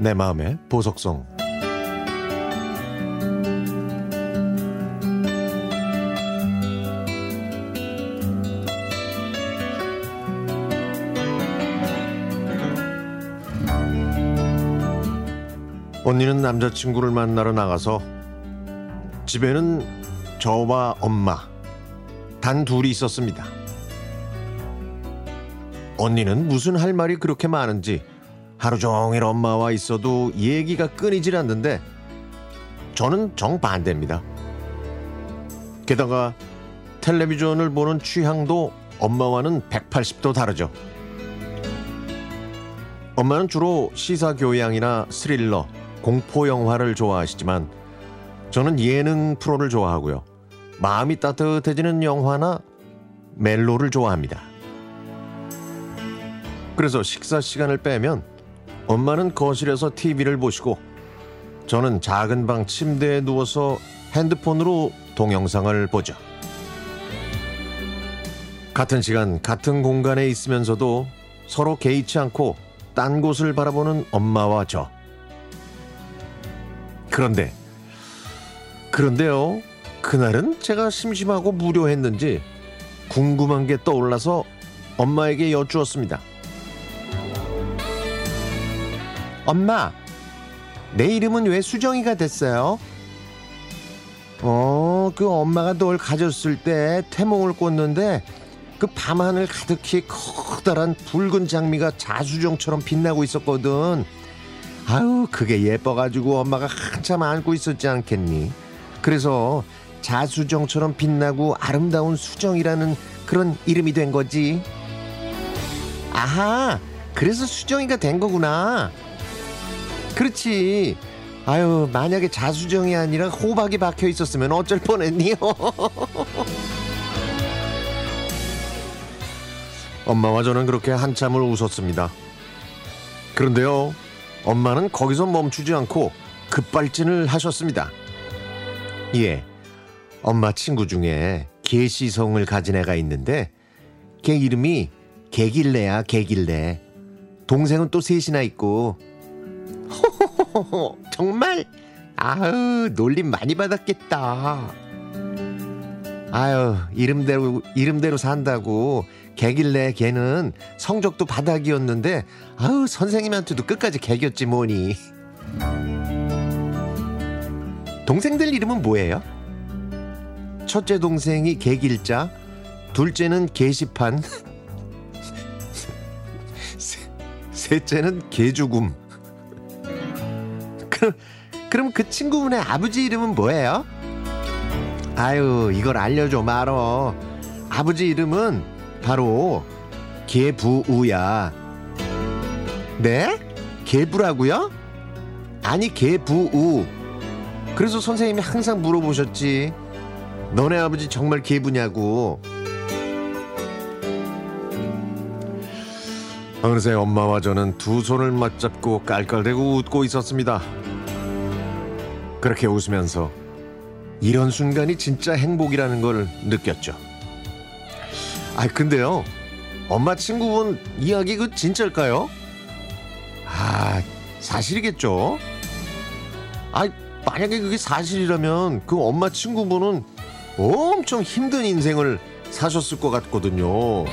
내 마음의 보석성 언니는 남자친구를 만나러 나가서 집에는 저와 엄마 단 둘이 있었습니다. 언니는 무슨 할 말이 그렇게 많은지 하루 종일 엄마와 있어도 얘기가 끊이질 않는데 저는 정반대입니다. 게다가 텔레비전을 보는 취향도 엄마와는 180도 다르죠. 엄마는 주로 시사 교양이나 스릴러, 공포 영화를 좋아하시지만 저는 예능 프로를 좋아하고요. 마음이 따뜻해지는 영화나 멜로를 좋아합니다. 그래서 식사 시간을 빼면 엄마는 거실에서 TV를 보시고 저는 작은 방 침대에 누워서 핸드폰으로 동영상을 보죠. 같은 시간 같은 공간에 있으면서도 서로 개의치 않고 딴 곳을 바라보는 엄마와 저. 그런데 그런데요. 그날은 제가 심심하고 무료했는지 궁금한 게 떠올라서 엄마에게 여쭈었습니다. 엄마, 내 이름은 왜 수정이가 됐어요? 어, 그 엄마가 널 가졌을 때 태몽을 꿨는데 그 밤하늘 가득히 커다란 붉은 장미가 자수정처럼 빛나고 있었거든. 아유, 그게 예뻐가지고 엄마가 한참 안고 있었지 않겠니? 그래서 자수정처럼 빛나고 아름다운 수정이라는 그런 이름이 된 거지. 아하, 그래서 수정이가 된 거구나. 그렇지. 아유, 만약에 자수정이 아니라 호박이 박혀 있었으면 어쩔 뻔했니? 엄마와 저는 그렇게 한참을 웃었습니다. 그런데요, 엄마는 거기서 멈추지 않고 급발진을 하셨습니다. 예, 엄마 친구 중에 개씨 성을 가진 애가 있는데 걔 이름이 개길래야 개길래 동생은 또 셋이나 있고 호호호호 정말 아유 놀림 많이 받았겠다 아유 이름대로 이름대로 산다고 개길래 걔는 성적도 바닥이었는데 아유 선생님한테도 끝까지 개겼지 뭐니 동생들 이름은 뭐예요? 첫째 동생이 개길자, 둘째는 게시판, 세, 셋째는 개죽음. 그럼 그럼 그 친구분의 아버지 이름은 뭐예요? 아유 이걸 알려줘 말어. 아버지 이름은 바로 개부우야. 네? 개부라고요? 아니 개부우. 그래서 선생님이 항상 물어보셨지. 너네 아버지 정말 개부냐고. 어느새 엄마와 저는 두 손을 맞잡고 깔깔대고 웃고 있었습니다. 그렇게 웃으면서 이런 순간이 진짜 행복이라는 걸 느꼈죠. 아 근데요, 엄마 친구분 이야기 그 진짜일까요? 아 사실이겠죠. 아 만약에 그게 사실이라면 그 엄마 친구분은 엄청 힘든 인생을 사셨을 것 같거든요.